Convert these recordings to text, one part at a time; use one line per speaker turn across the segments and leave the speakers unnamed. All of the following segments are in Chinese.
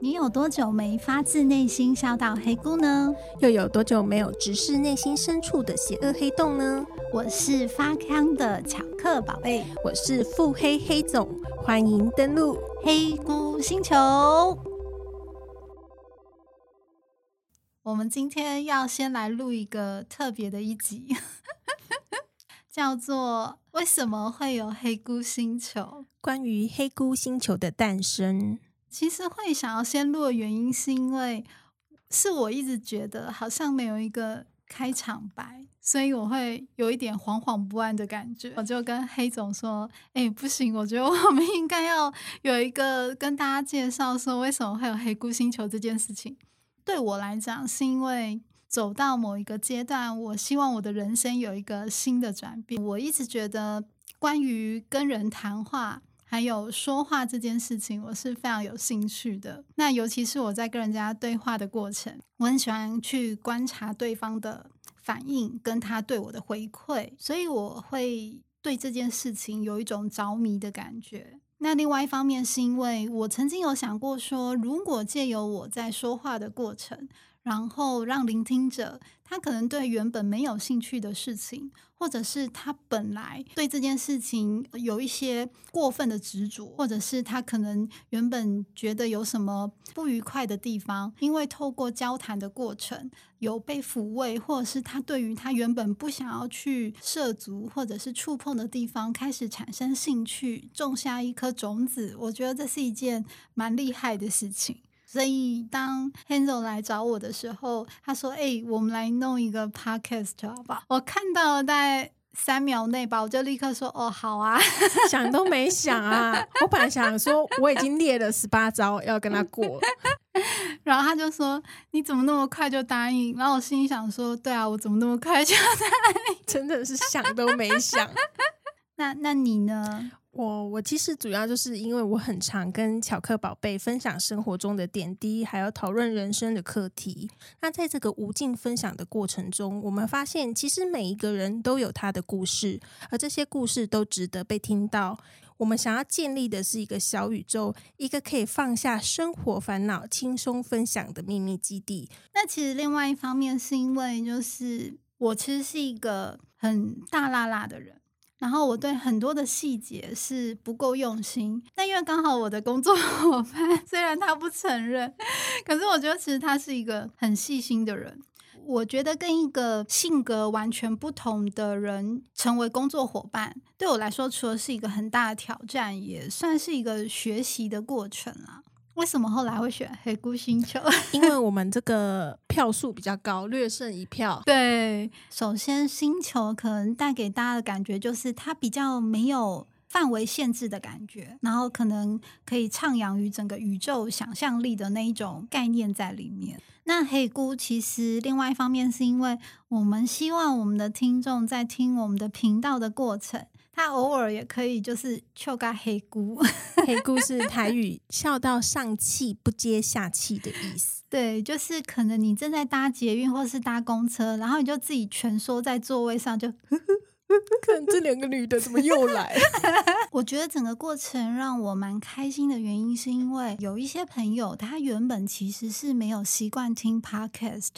你有多久没发自内心笑到黑姑呢？
又有多久没有直视内心深处的邪恶黑洞呢？
我是发康的巧克宝贝，
我是腹黑黑总，欢迎登录
黑姑星球。我们今天要先来录一个特别的一集，叫做“为什么会有黑姑星球”？
关于黑姑星球的诞生。
其实会想要先录的原因，是因为是我一直觉得好像没有一个开场白，所以我会有一点惶惶不安的感觉。我就跟黑总说：“哎，不行，我觉得我们应该要有一个跟大家介绍说为什么会有黑菇星球这件事情。对我来讲，是因为走到某一个阶段，我希望我的人生有一个新的转变。我一直觉得关于跟人谈话。”还有说话这件事情，我是非常有兴趣的。那尤其是我在跟人家对话的过程，我很喜欢去观察对方的反应，跟他对我的回馈，所以我会对这件事情有一种着迷的感觉。那另外一方面，是因为我曾经有想过说，如果借由我在说话的过程，然后让聆听者，他可能对原本没有兴趣的事情，或者是他本来对这件事情有一些过分的执着，或者是他可能原本觉得有什么不愉快的地方，因为透过交谈的过程有被抚慰，或者是他对于他原本不想要去涉足或者是触碰的地方开始产生兴趣，种下一颗种子。我觉得这是一件蛮厉害的事情。所以，当 Hansel 来找我的时候，他说：“哎、欸，我们来弄一个 podcast 好不好？”我看到了，大概三秒内吧，我就立刻说：“哦，好啊！”
想都没想啊！我本来想说，我已经列了十八招要跟他过，
然后他就说：“你怎么那么快就答应？”然后我心里想说：“对啊，我怎么那么快就答应？
真的是想都没想。
那那你呢？”
我我其实主要就是因为我很常跟巧克宝贝分享生活中的点滴，还有讨论人生的课题。那在这个无尽分享的过程中，我们发现其实每一个人都有他的故事，而这些故事都值得被听到。我们想要建立的是一个小宇宙，一个可以放下生活烦恼、轻松分享的秘密基地。
那其实另外一方面是因为，就是我其实是一个很大辣辣的人。然后我对很多的细节是不够用心，但因为刚好我的工作 伙伴虽然他不承认，可是我觉得其实他是一个很细心的人。我觉得跟一个性格完全不同的人成为工作伙伴，对我来说除了是一个很大的挑战，也算是一个学习的过程啦。为什么后来会选黑菇星球？
因为我们这个票数比较高，略胜一票。
对，首先星球可能带给大家的感觉就是它比较没有范围限制的感觉，然后可能可以徜徉于整个宇宙想象力的那一种概念在里面。那黑菇其实另外一方面是因为我们希望我们的听众在听我们的频道的过程。他偶尔也可以就是笑个黑菇，
黑菇是台语笑到上气不接下气的意思。
对，就是可能你正在搭捷运或是搭公车，然后你就自己蜷缩在座位上，就
看这两个女的怎么又来。
我觉得整个过程让我蛮开心的原因，是因为有一些朋友他原本其实是没有习惯听 podcast。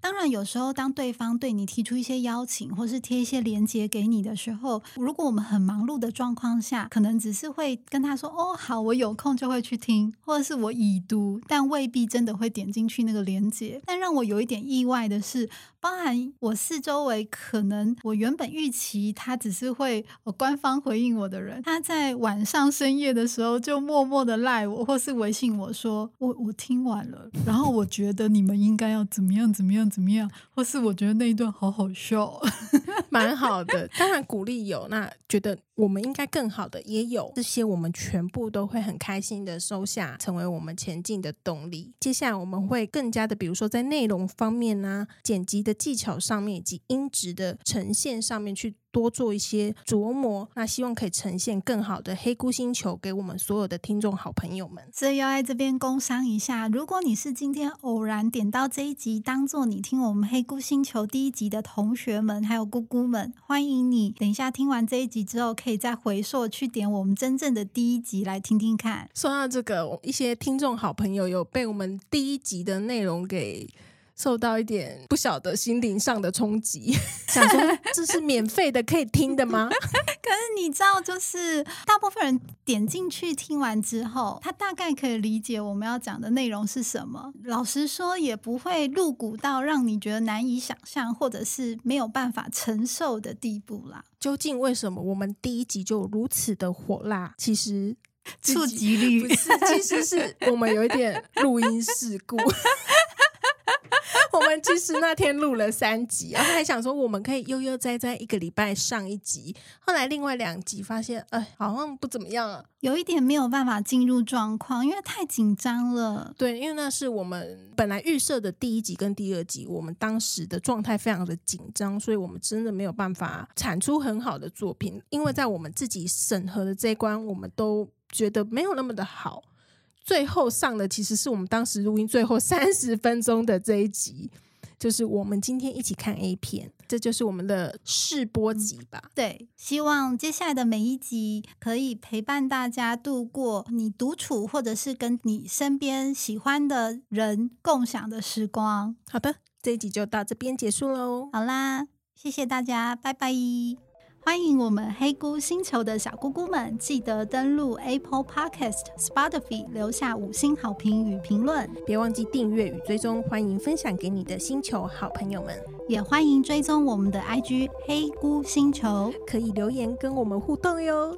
当然，有时候当对方对你提出一些邀请，或是贴一些链接给你的时候，如果我们很忙碌的状况下，可能只是会跟他说：“哦，好，我有空就会去听，或者是我已读，但未必真的会点进去那个链接。”但让我有一点意外的是，包含我四周围可能我原本预期他只是会官方回应我的人，他在晚上深夜的时候就默默的赖我，或是微信我说：“我我听完了，然后我觉得你们应该要怎么样怎么样。”怎么样？或是我觉得那一段好好笑，
蛮好的。当然鼓励有，那觉得我们应该更好的也有。这些我们全部都会很开心的收下，成为我们前进的动力。接下来我们会更加的，比如说在内容方面呢、啊，剪辑的技巧上面，以及音质的呈现上面去。多做一些琢磨，那希望可以呈现更好的黑菇星球给我们所有的听众好朋友们。
所以要在这边工商一下，如果你是今天偶然点到这一集，当做你听我们黑菇星球第一集的同学们还有姑姑，欢迎你等一下听完这一集之后，可以再回溯去点我们真正的第一集来听听看。
说到这个，一些听众好朋友有被我们第一集的内容给。受到一点不小的心灵上的冲击，想说这是免费的可以听的吗？
可是你知道，就是大部分人点进去听完之后，他大概可以理解我们要讲的内容是什么。老实说，也不会露骨到让你觉得难以想象，或者是没有办法承受的地步啦。
究竟为什么我们第一集就如此的火辣？其实
触及率
不是，其实是我们有一点录音事故。我们其实那天录了三集，然后还想说我们可以悠悠哉哉一个礼拜上一集，后来另外两集发现，哎，好像不怎么样啊，
有一点没有办法进入状况，因为太紧张了。
对，因为那是我们本来预设的第一集跟第二集，我们当时的状态非常的紧张，所以我们真的没有办法产出很好的作品，因为在我们自己审核的这一关，我们都觉得没有那么的好。最后上的其实是我们当时录音最后三十分钟的这一集，就是我们今天一起看 A 片，这就是我们的试播集吧。
对，希望接下来的每一集可以陪伴大家度过你独处或者是跟你身边喜欢的人共享的时光。
好的，这一集就到这边结束喽。
好啦，谢谢大家，拜拜。欢迎我们黑菇星球的小姑姑们，记得登录 Apple Podcast、Spotify 留下五星好评与评论，
别忘记订阅与追踪。欢迎分享给你的星球好朋友们，
也欢迎追踪我们的 IG 黑菇星球，
可以留言跟我们互动哟。